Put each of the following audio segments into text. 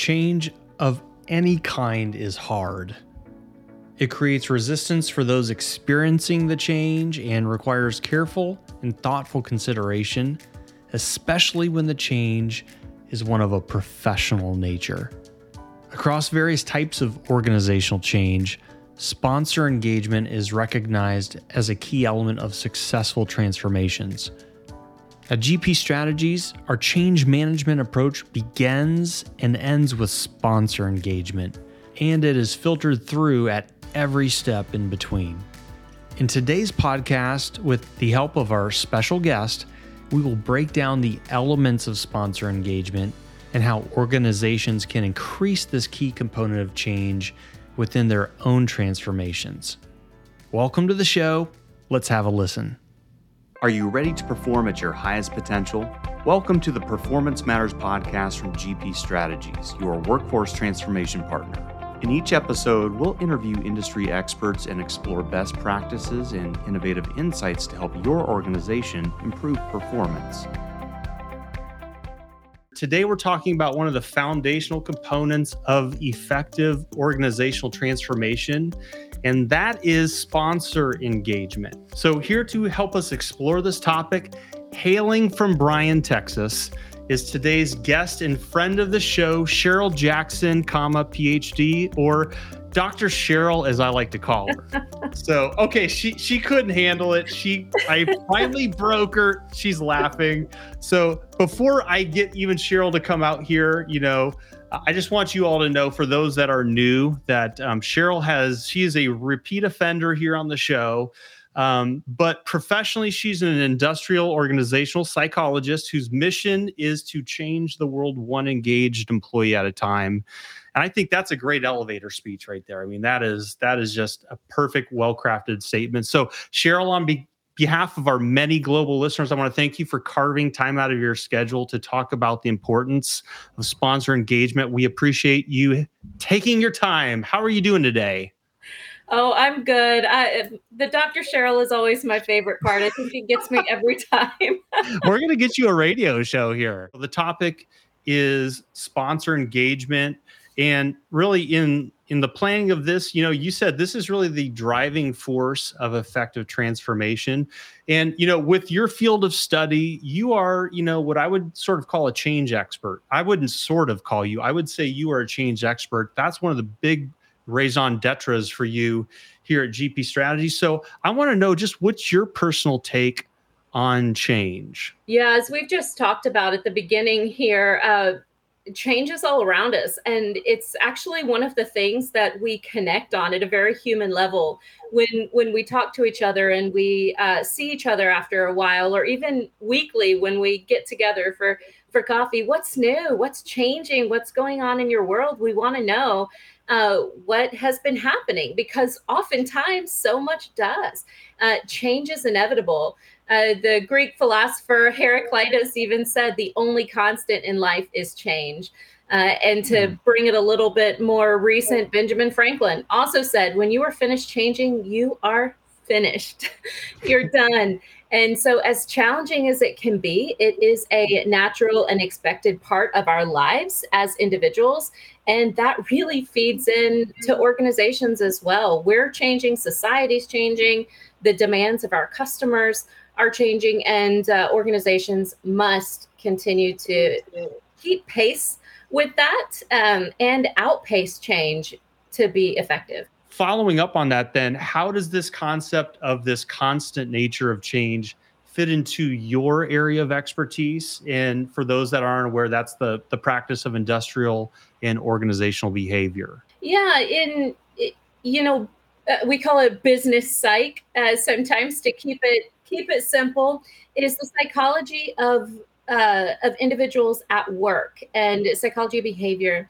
Change of any kind is hard. It creates resistance for those experiencing the change and requires careful and thoughtful consideration, especially when the change is one of a professional nature. Across various types of organizational change, sponsor engagement is recognized as a key element of successful transformations. At GP Strategies, our change management approach begins and ends with sponsor engagement, and it is filtered through at every step in between. In today's podcast, with the help of our special guest, we will break down the elements of sponsor engagement and how organizations can increase this key component of change within their own transformations. Welcome to the show. Let's have a listen. Are you ready to perform at your highest potential? Welcome to the Performance Matters podcast from GP Strategies, your workforce transformation partner. In each episode, we'll interview industry experts and explore best practices and innovative insights to help your organization improve performance. Today, we're talking about one of the foundational components of effective organizational transformation and that is sponsor engagement. So, here to help us explore this topic, hailing from Bryan, Texas, is today's guest and friend of the show, Cheryl Jackson, comma PhD, or Dr. Cheryl, as I like to call her. so, okay, she she couldn't handle it. She I finally broke her. She's laughing. So before I get even Cheryl to come out here, you know, I just want you all to know, for those that are new, that um, Cheryl has, she is a repeat offender here on the show. Um, but professionally, she's an industrial organizational psychologist whose mission is to change the world one engaged employee at a time. And I think that's a great elevator speech right there. I mean, that is that is just a perfect, well-crafted statement. So, Cheryl, on be- behalf of our many global listeners, I want to thank you for carving time out of your schedule to talk about the importance of sponsor engagement. We appreciate you taking your time. How are you doing today? Oh, I'm good. I, the Dr. Cheryl is always my favorite part. I think it gets me every time. We're going to get you a radio show here. The topic is sponsor engagement and really in in the planning of this you know you said this is really the driving force of effective transformation. And you know with your field of study you are you know what i would sort of call a change expert. I wouldn't sort of call you. I would say you are a change expert. That's one of the big raison d'etres for you here at gp strategy. So i want to know just what's your personal take on change? Yeah as we've just talked about at the beginning here uh, changes all around us. And it's actually one of the things that we connect on at a very human level. When when we talk to each other and we uh, see each other after a while or even weekly when we get together for for coffee what's new? What's changing? What's going on in your world? We want to know uh, what has been happening because oftentimes so much does. Uh, change is inevitable uh, the Greek philosopher Heraclitus even said the only constant in life is change. Uh, and to hmm. bring it a little bit more recent, Benjamin Franklin also said, when you are finished changing, you are finished. You're done. And so, as challenging as it can be, it is a natural and expected part of our lives as individuals. And that really feeds into organizations as well. We're changing, society's changing, the demands of our customers are changing, and uh, organizations must continue to keep pace with that um, and outpace change to be effective. Following up on that, then, how does this concept of this constant nature of change fit into your area of expertise? And for those that aren't aware, that's the the practice of industrial and organizational behavior. Yeah, in you know, uh, we call it business psych uh, sometimes to keep it keep it simple. It is the psychology of uh, of individuals at work and psychology of behavior.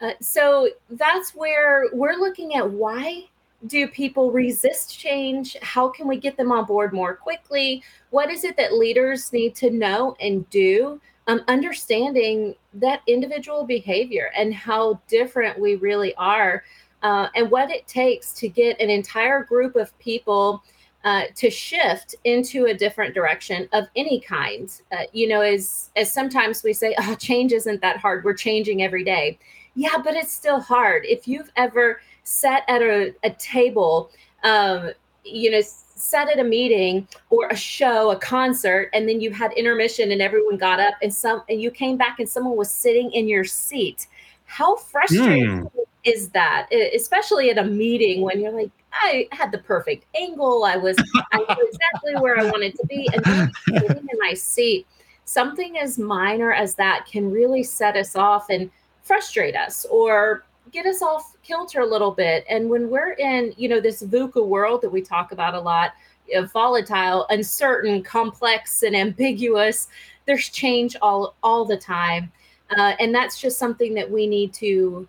Uh, so that's where we're looking at why do people resist change? How can we get them on board more quickly? What is it that leaders need to know and do? Um, understanding that individual behavior and how different we really are, uh, and what it takes to get an entire group of people uh, to shift into a different direction of any kind. Uh, you know, as as sometimes we say, "Oh, change isn't that hard. We're changing every day." Yeah, but it's still hard. If you've ever sat at a, a table, um, you know, sat at a meeting or a show, a concert, and then you had intermission and everyone got up and some and you came back and someone was sitting in your seat. How frustrating mm. is that? Especially at a meeting when you're like, I had the perfect angle. I was I knew exactly where I wanted to be, and sitting in my seat. Something as minor as that can really set us off and frustrate us, or get us off kilter a little bit. And when we're in, you know, this VUCA world that we talk about a lot, volatile, uncertain, complex, and ambiguous, there's change all all the time, uh, and that's just something that we need to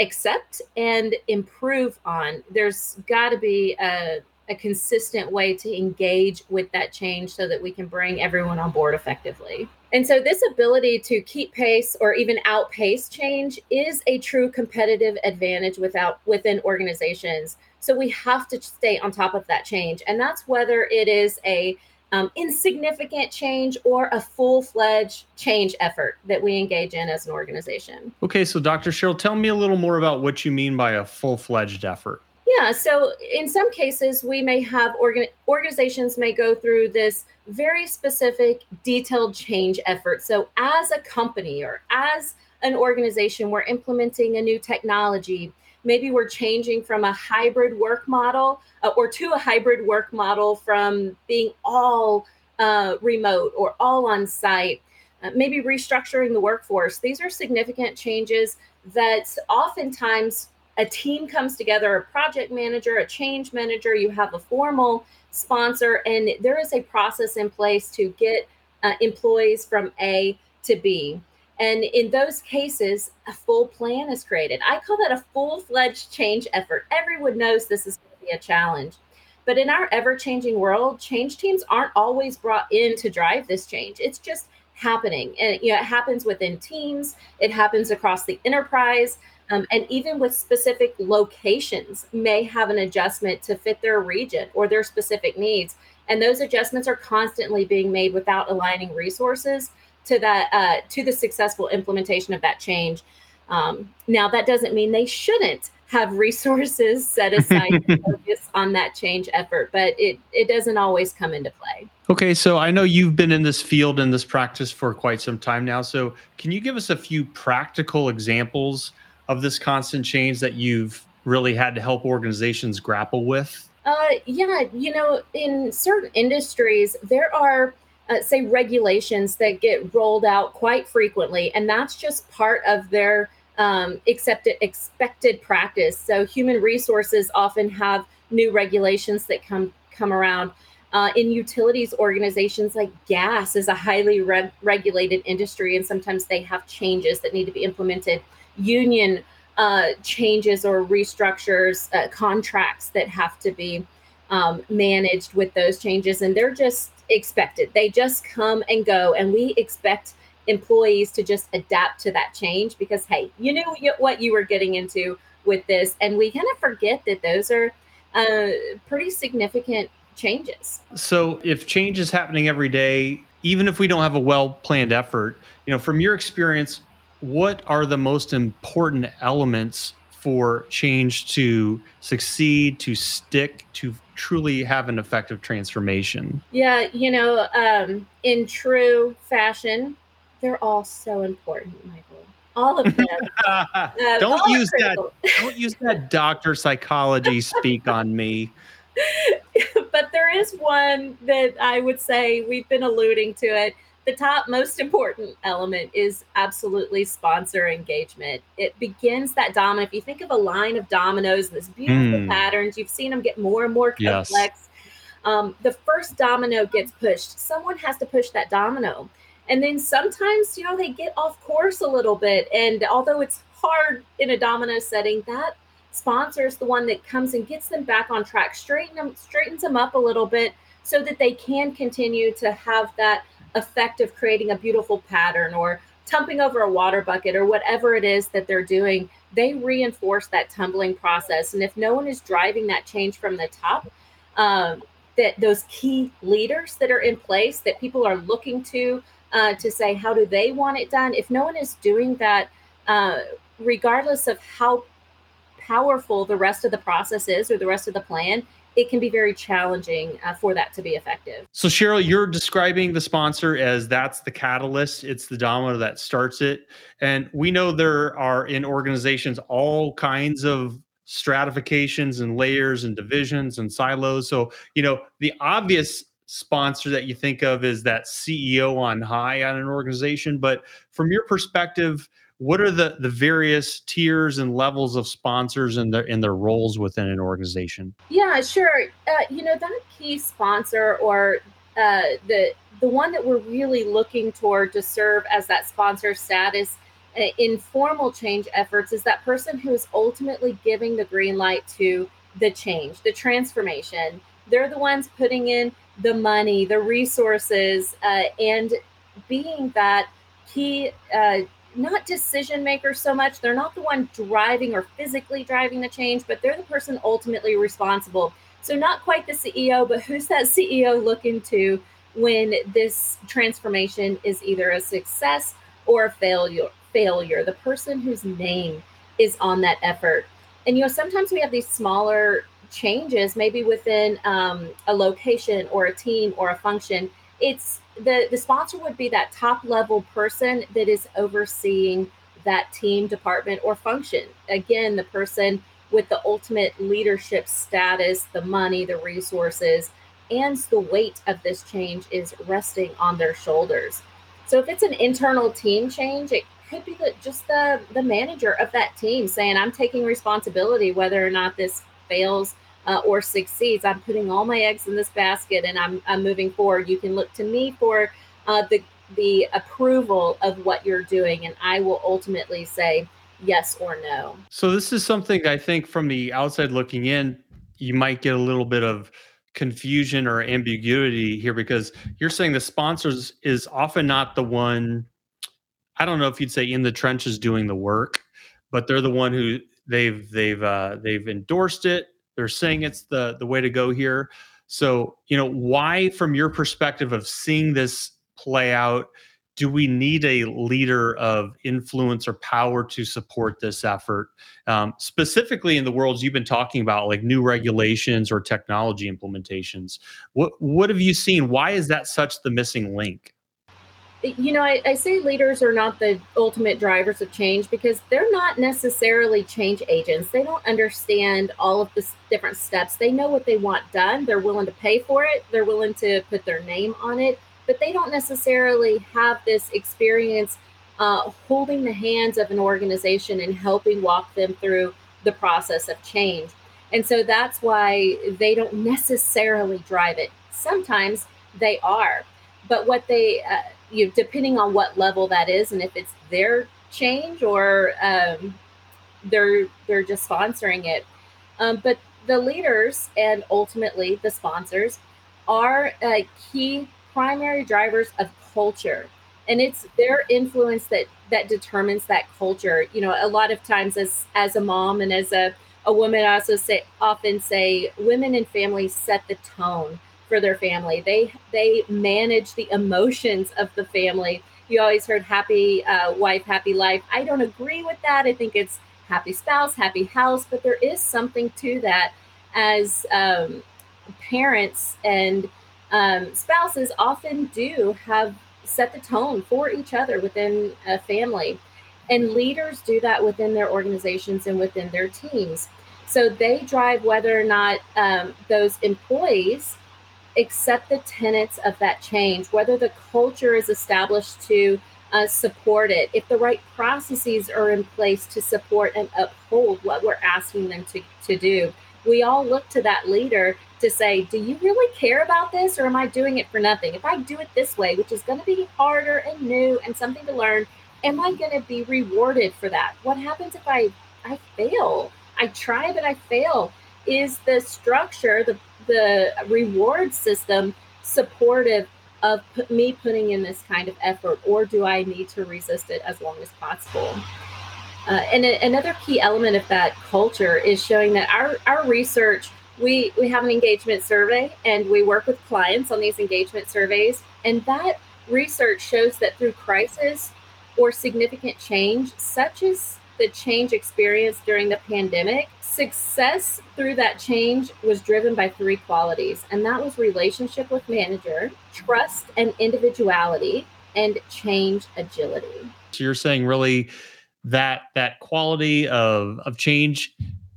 accept and improve on. There's got to be a a consistent way to engage with that change so that we can bring everyone on board effectively. And so, this ability to keep pace or even outpace change is a true competitive advantage without within organizations. So, we have to stay on top of that change, and that's whether it is a um, insignificant change or a full fledged change effort that we engage in as an organization. Okay, so Dr. Cheryl, tell me a little more about what you mean by a full fledged effort. Yeah, so in some cases, we may have organ- organizations may go through this very specific, detailed change effort. So, as a company or as an organization, we're implementing a new technology. Maybe we're changing from a hybrid work model uh, or to a hybrid work model from being all uh, remote or all on site. Uh, maybe restructuring the workforce. These are significant changes that oftentimes a team comes together a project manager, a change manager, you have a formal sponsor, and there is a process in place to get uh, employees from A to B. And in those cases, a full plan is created. I call that a full fledged change effort. Everyone knows this is going to be a challenge. But in our ever changing world, change teams aren't always brought in to drive this change. It's just happening. And you know, it happens within teams, it happens across the enterprise um, and even with specific locations may have an adjustment to fit their region or their specific needs and those adjustments are constantly being made without aligning resources to that uh, to the successful implementation of that change. Um, now that doesn't mean they shouldn't have resources set aside to focus on that change effort but it it doesn't always come into play. Okay so i know you've been in this field and this practice for quite some time now. So can you give us a few practical examples of this constant change that you've really had to help organizations grapple with? Uh, yeah, you know, in certain industries, there are, uh, say, regulations that get rolled out quite frequently, and that's just part of their um, accepted expected practice. So, human resources often have new regulations that come come around. Uh, in utilities organizations like gas is a highly re- regulated industry, and sometimes they have changes that need to be implemented union uh, changes or restructures, uh, contracts that have to be um, managed with those changes. And they're just expected. They just come and go. And we expect employees to just adapt to that change because, hey, you knew what you were getting into with this. And we kind of forget that those are uh, pretty significant changes. So if change is happening every day, even if we don't have a well planned effort, you know, from your experience, what are the most important elements for change to succeed, to stick, to truly have an effective transformation? Yeah, you know, um, in true fashion, they're all so important, Michael. All of them. uh, don't use that. Don't use that doctor psychology speak on me. but there is one that I would say we've been alluding to it the top most important element is absolutely sponsor engagement. It begins that domino. If you think of a line of dominoes and this beautiful mm. patterns, you've seen them get more and more complex. Yes. Um, the first domino gets pushed. Someone has to push that domino. And then sometimes, you know, they get off course a little bit. And although it's hard in a domino setting, that sponsor is the one that comes and gets them back on track, straighten them, straightens them up a little bit so that they can continue to have that effect of creating a beautiful pattern or tumbling over a water bucket or whatever it is that they're doing, they reinforce that tumbling process. And if no one is driving that change from the top, um, that those key leaders that are in place that people are looking to uh, to say how do they want it done if no one is doing that uh, regardless of how powerful the rest of the process is or the rest of the plan, it can be very challenging uh, for that to be effective. So, Cheryl, you're describing the sponsor as that's the catalyst, it's the domino that starts it. And we know there are in organizations all kinds of stratifications and layers and divisions and silos. So, you know, the obvious sponsor that you think of is that CEO on high on an organization. But from your perspective, what are the the various tiers and levels of sponsors and their in their roles within an organization? Yeah sure. Uh, you know that key sponsor or uh, the the one that we're really looking toward to serve as that sponsor status uh, in formal change efforts is that person who is ultimately giving the green light to the change the transformation. They're the ones putting in the money the resources uh, and being that key uh, not decision makers so much. They're not the one driving or physically driving the change, but they're the person ultimately responsible. So, not quite the CEO, but who's that CEO looking to when this transformation is either a success or a failure? Failure, the person whose name is on that effort. And you know, sometimes we have these smaller changes, maybe within um, a location or a team or a function. It's the the sponsor would be that top level person that is overseeing that team department or function. Again the person with the ultimate leadership status the money the resources and the weight of this change is resting on their shoulders. So if it's an internal team change it could be the, just the the manager of that team saying i'm taking responsibility whether or not this fails uh, or succeeds. I'm putting all my eggs in this basket and I'm, I'm moving forward. You can look to me for uh, the, the approval of what you're doing, and I will ultimately say yes or no. So, this is something I think from the outside looking in, you might get a little bit of confusion or ambiguity here because you're saying the sponsors is often not the one i don't know if you'd say in the trenches doing the work but they're the one who they've they've uh, they've endorsed it they're saying it's the the way to go here. So, you know, why from your perspective of seeing this play out, do we need a leader of influence or power to support this effort? Um, specifically in the worlds you've been talking about, like new regulations or technology implementations. What what have you seen? Why is that such the missing link? You know, I, I, say leaders are not the ultimate drivers of change because they're not necessarily change agents. They don't understand all of the different steps. They know what they want done. They're willing to pay for it. They're willing to put their name on it, but they don't necessarily have this experience uh, holding the hands of an organization and helping walk them through the process of change. And so that's why they don't necessarily drive it. Sometimes they are, but what they uh, you know, depending on what level that is and if it's their change or um, they're they're just sponsoring it. Um, but the leaders and ultimately the sponsors are uh, key primary drivers of culture. And it's their influence that that determines that culture. You know a lot of times as as a mom and as a, a woman I also say often say women and families set the tone for their family. They they manage the emotions of the family. You always heard happy uh, wife, happy life. I don't agree with that. I think it's happy spouse, happy house, but there is something to that as um, parents and um, spouses often do have set the tone for each other within a family. And leaders do that within their organizations and within their teams. So they drive whether or not um, those employees accept the tenets of that change, whether the culture is established to uh, support it, if the right processes are in place to support and uphold what we're asking them to, to do. We all look to that leader to say, Do you really care about this, or am I doing it for nothing? If I do it this way, which is going to be harder and new and something to learn, am I going to be rewarded for that? What happens if I, I fail? I try, but I fail. Is the structure, the the reward system supportive of me putting in this kind of effort, or do I need to resist it as long as possible? Uh, and a, another key element of that culture is showing that our, our research, we, we have an engagement survey and we work with clients on these engagement surveys. And that research shows that through crisis or significant change, such as the change experienced during the pandemic, success through that change was driven by three qualities, and that was relationship with manager, trust and individuality, and change agility. So you're saying really that that quality of of change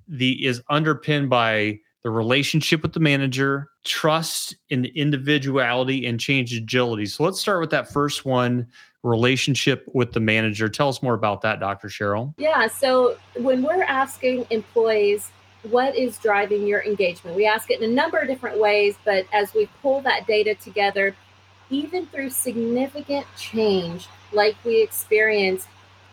the is underpinned by the relationship with the manager, trust in individuality, and change agility. So let's start with that first one relationship with the manager. Tell us more about that, Dr. Cheryl. Yeah. So when we're asking employees, what is driving your engagement? We ask it in a number of different ways, but as we pull that data together, even through significant change like we experienced,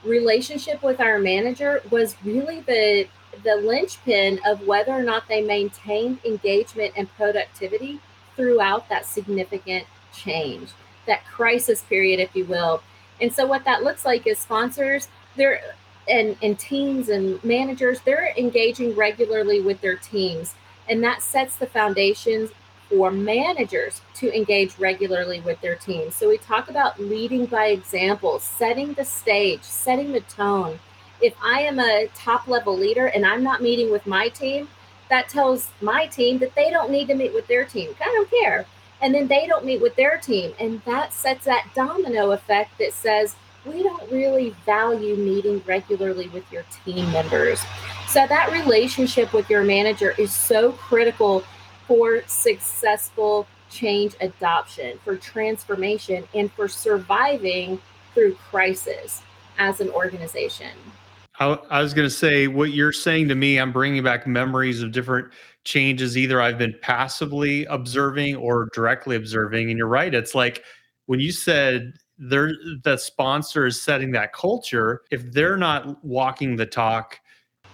relationship with our manager was really the the linchpin of whether or not they maintained engagement and productivity throughout that significant change that crisis period, if you will. And so what that looks like is sponsors, they're and, and teams and managers, they're engaging regularly with their teams. And that sets the foundations for managers to engage regularly with their teams. So we talk about leading by example, setting the stage, setting the tone. If I am a top level leader and I'm not meeting with my team, that tells my team that they don't need to meet with their team. I don't care. And then they don't meet with their team. And that sets that domino effect that says we don't really value meeting regularly with your team members. So that relationship with your manager is so critical for successful change adoption for transformation and for surviving through crisis as an organization I, I was going to say what you're saying to me i'm bringing back memories of different changes either I've been passively observing or directly observing. And you're right. It's like when you said they're the sponsor is setting that culture, if they're not walking the talk,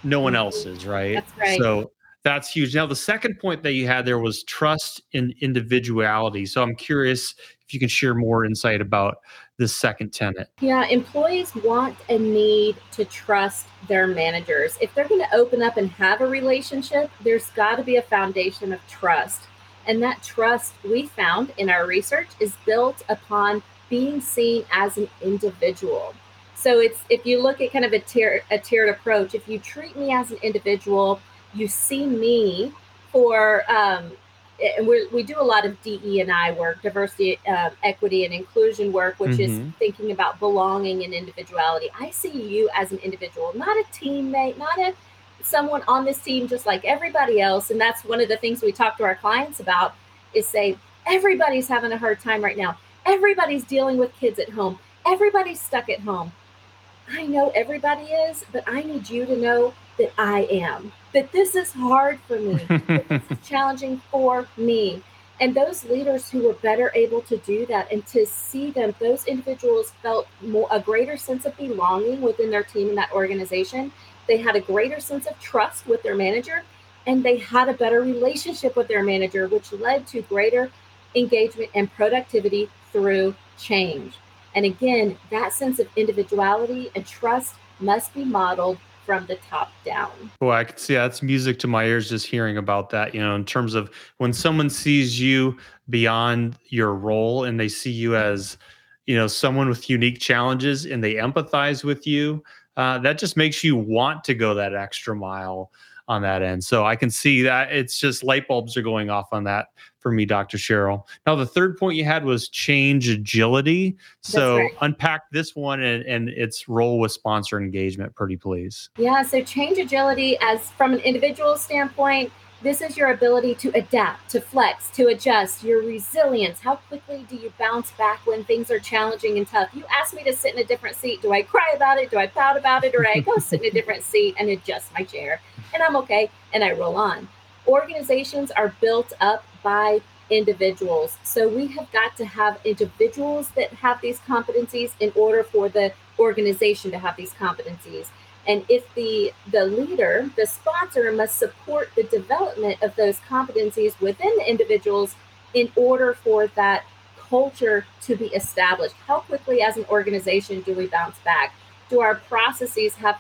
no one mm-hmm. else is, right? That's right. So that's huge. Now, the second point that you had there was trust in individuality. So I'm curious if you can share more insight about this second tenet. Yeah, employees want and need to trust their managers. If they're going to open up and have a relationship, there's got to be a foundation of trust. And that trust we found in our research is built upon being seen as an individual. So it's if you look at kind of a, a tiered approach, if you treat me as an individual, you see me for um, and we we do a lot of DE and I work, diversity, uh, equity, and inclusion work, which mm-hmm. is thinking about belonging and individuality. I see you as an individual, not a teammate, not a someone on this team just like everybody else. And that's one of the things we talk to our clients about is say everybody's having a hard time right now. Everybody's dealing with kids at home. Everybody's stuck at home. I know everybody is, but I need you to know that I am, that this is hard for me, that this is challenging for me. And those leaders who were better able to do that and to see them, those individuals felt more, a greater sense of belonging within their team and that organization. They had a greater sense of trust with their manager and they had a better relationship with their manager, which led to greater engagement and productivity through change. And again, that sense of individuality and trust must be modeled from the top down. Well, I can see that's music to my ears just hearing about that. You know, in terms of when someone sees you beyond your role and they see you as, you know, someone with unique challenges and they empathize with you, uh, that just makes you want to go that extra mile on that end. So I can see that it's just light bulbs are going off on that for me, Dr. Cheryl. Now, the third point you had was change agility. So right. unpack this one and, and its role with sponsor engagement, pretty please. Yeah. So change agility as from an individual standpoint, this is your ability to adapt, to flex, to adjust, your resilience. How quickly do you bounce back when things are challenging and tough? You ask me to sit in a different seat. Do I cry about it? Do I pout about it? Or I go sit in a different seat and adjust my chair? And I'm okay. And I roll on. Organizations are built up by individuals. So we have got to have individuals that have these competencies in order for the organization to have these competencies. And if the the leader, the sponsor must support the development of those competencies within the individuals in order for that culture to be established. How quickly as an organization do we bounce back? Do our processes have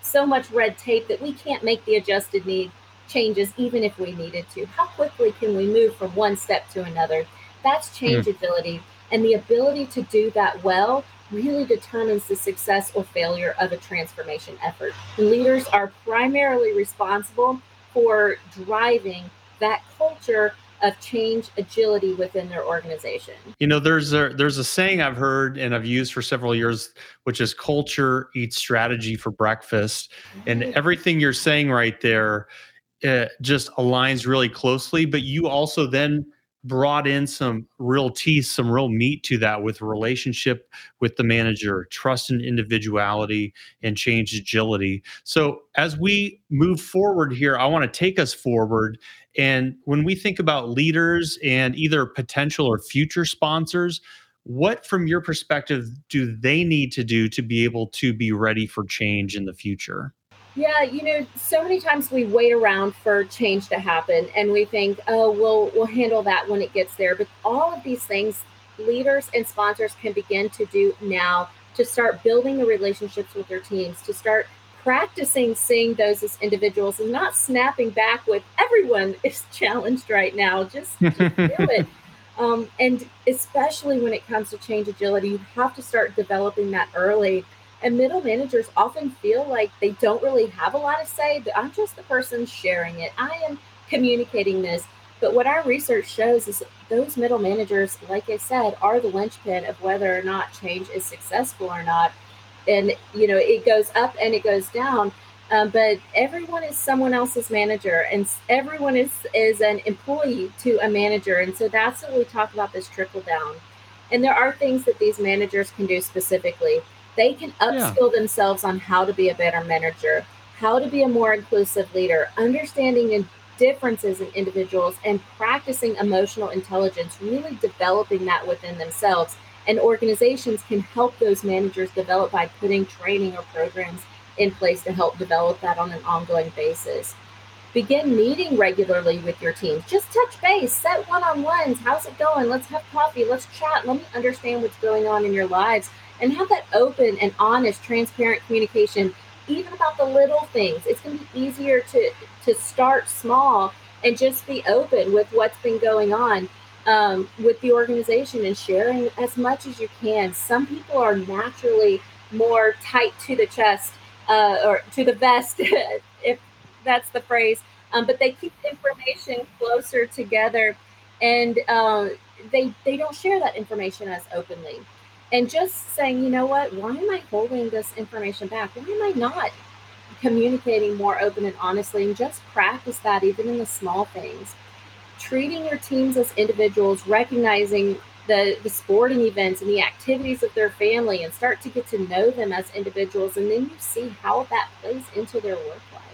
so much red tape that we can't make the adjusted need changes even if we needed to? How quickly can we move from one step to another? That's change mm. And the ability to do that well really determines the success or failure of a transformation effort. Leaders are primarily responsible for driving that culture of change agility within their organization. You know, there's a there's a saying I've heard and I've used for several years, which is culture eats strategy for breakfast. And everything you're saying right there uh, just aligns really closely. But you also then brought in some real teeth, some real meat to that with relationship with the manager, trust and individuality, and change agility. So, as we move forward here, I want to take us forward. And when we think about leaders and either potential or future sponsors, what, from your perspective, do they need to do to be able to be ready for change in the future? Yeah, you know, so many times we wait around for change to happen and we think, oh, we'll we'll handle that when it gets there. But all of these things leaders and sponsors can begin to do now to start building the relationships with their teams, to start practicing seeing those as individuals and not snapping back with everyone is challenged right now. Just, just do it. Um, and especially when it comes to change agility, you have to start developing that early and middle managers often feel like they don't really have a lot to say, I'm just the person sharing it. I am communicating this. But what our research shows is those middle managers, like I said, are the linchpin of whether or not change is successful or not. And, you know, it goes up and it goes down. Um, but everyone is someone else's manager and everyone is is an employee to a manager and so that's what we talk about this trickle down and there are things that these managers can do specifically they can upskill yeah. themselves on how to be a better manager, how to be a more inclusive leader, understanding the differences in individuals and practicing emotional intelligence, really developing that within themselves. And organizations can help those managers develop by putting training or programs in place to help develop that on an ongoing basis. Begin meeting regularly with your teams. Just touch base, set one on ones. How's it going? Let's have coffee. Let's chat. Let me understand what's going on in your lives and have that open and honest, transparent communication, even about the little things. It's going to be easier to to start small and just be open with what's been going on um, with the organization and sharing as much as you can. Some people are naturally more tight to the chest uh, or to the vest, that's the phrase. Um, but they keep information closer together, and uh, they they don't share that information as openly and just saying, you know what, why am I holding this information back? Why am I not communicating more open and honestly? And just practice that even in the small things. Treating your teams as individuals, recognizing the, the sporting events and the activities of their family, and start to get to know them as individuals. And then you see how that plays into their work life.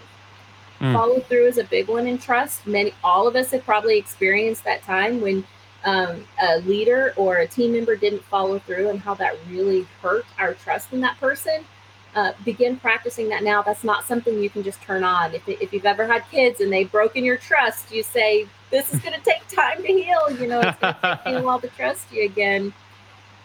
Mm. Follow through is a big one in trust. Many, all of us have probably experienced that time when um, a leader or a team member didn't follow through and how that really hurt our trust in that person, uh, begin practicing that now. That's not something you can just turn on. If, if you've ever had kids and they've broken your trust, you say, This is going to take time to heal. You know, it's going to take a while to trust you again.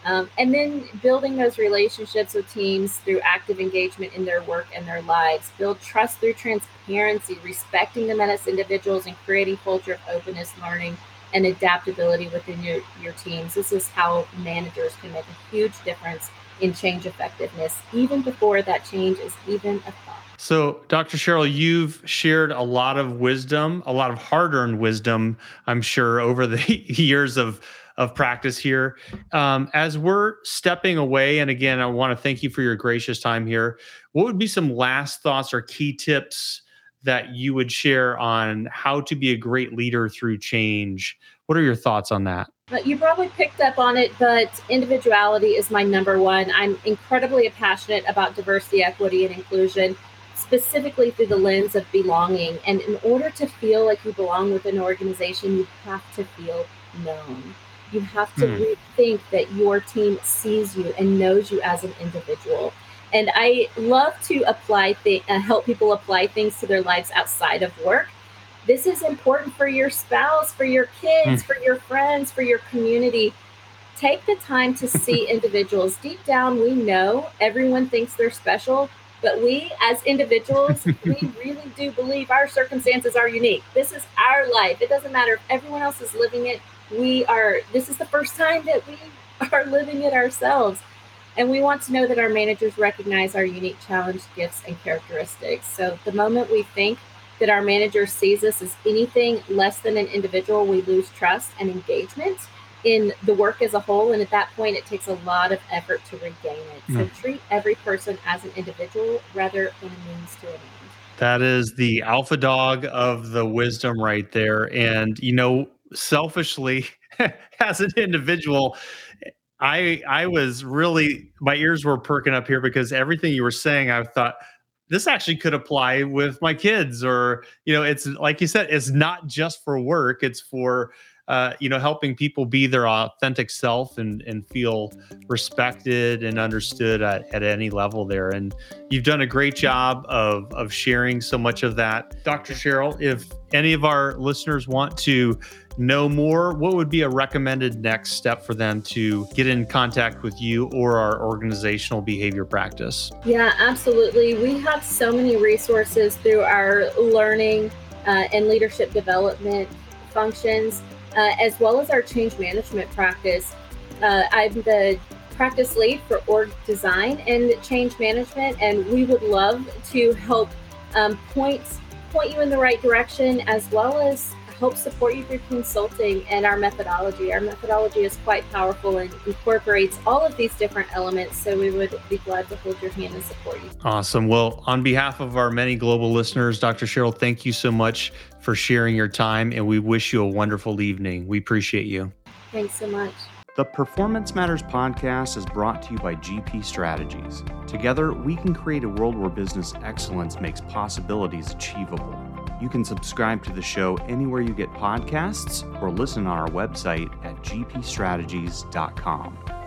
Um, and then building those relationships with teams through active engagement in their work and their lives. Build trust through transparency, respecting them as individuals, and creating culture of openness, learning, and adaptability within your, your teams. This is how managers can make a huge difference in change effectiveness, even before that change is even a thought. So, Dr. Cheryl, you've shared a lot of wisdom, a lot of hard earned wisdom, I'm sure, over the years of, of practice here. Um, as we're stepping away, and again, I want to thank you for your gracious time here. What would be some last thoughts or key tips that you would share on how to be a great leader through change. What are your thoughts on that? You probably picked up on it, but individuality is my number one. I'm incredibly passionate about diversity, equity, and inclusion, specifically through the lens of belonging. And in order to feel like you belong with an organization, you have to feel known. You have to hmm. rethink that your team sees you and knows you as an individual and I love to apply th- uh, help people apply things to their lives outside of work. This is important for your spouse, for your kids, mm. for your friends, for your community. Take the time to see individuals. Deep down, we know everyone thinks they're special, but we as individuals, we really do believe our circumstances are unique. This is our life. It doesn't matter if everyone else is living it. We are, this is the first time that we are living it ourselves. And we want to know that our managers recognize our unique challenge, gifts, and characteristics. So the moment we think that our manager sees us as anything less than an individual, we lose trust and engagement in the work as a whole. And at that point, it takes a lot of effort to regain it. Mm. So hmm. treat every person as an individual rather than a means to an end. That is the alpha dog of the wisdom right there. And, you know, selfishly, as an individual, I I was really my ears were perking up here because everything you were saying, I thought this actually could apply with my kids, or you know, it's like you said, it's not just for work; it's for uh, you know, helping people be their authentic self and and feel respected and understood at, at any level there. And you've done a great job of of sharing so much of that, Dr. Cheryl. If any of our listeners want to know more, what would be a recommended next step for them to get in contact with you or our organizational behavior practice? Yeah, absolutely. We have so many resources through our learning uh, and leadership development functions uh, as well as our change management practice. Uh, I'm the practice lead for org design and change management, and we would love to help um, point point you in the right direction as well as help support you through consulting and our methodology. Our methodology is quite powerful and incorporates all of these different elements. So we would be glad to hold your hand and support you. Awesome. Well, on behalf of our many global listeners, Dr. Cheryl, thank you so much for sharing your time, and we wish you a wonderful evening. We appreciate you. Thanks so much. The Performance Matters podcast is brought to you by GP Strategies. Together, we can create a world where business excellence makes possibilities achievable. You can subscribe to the show anywhere you get podcasts or listen on our website at gpstrategies.com.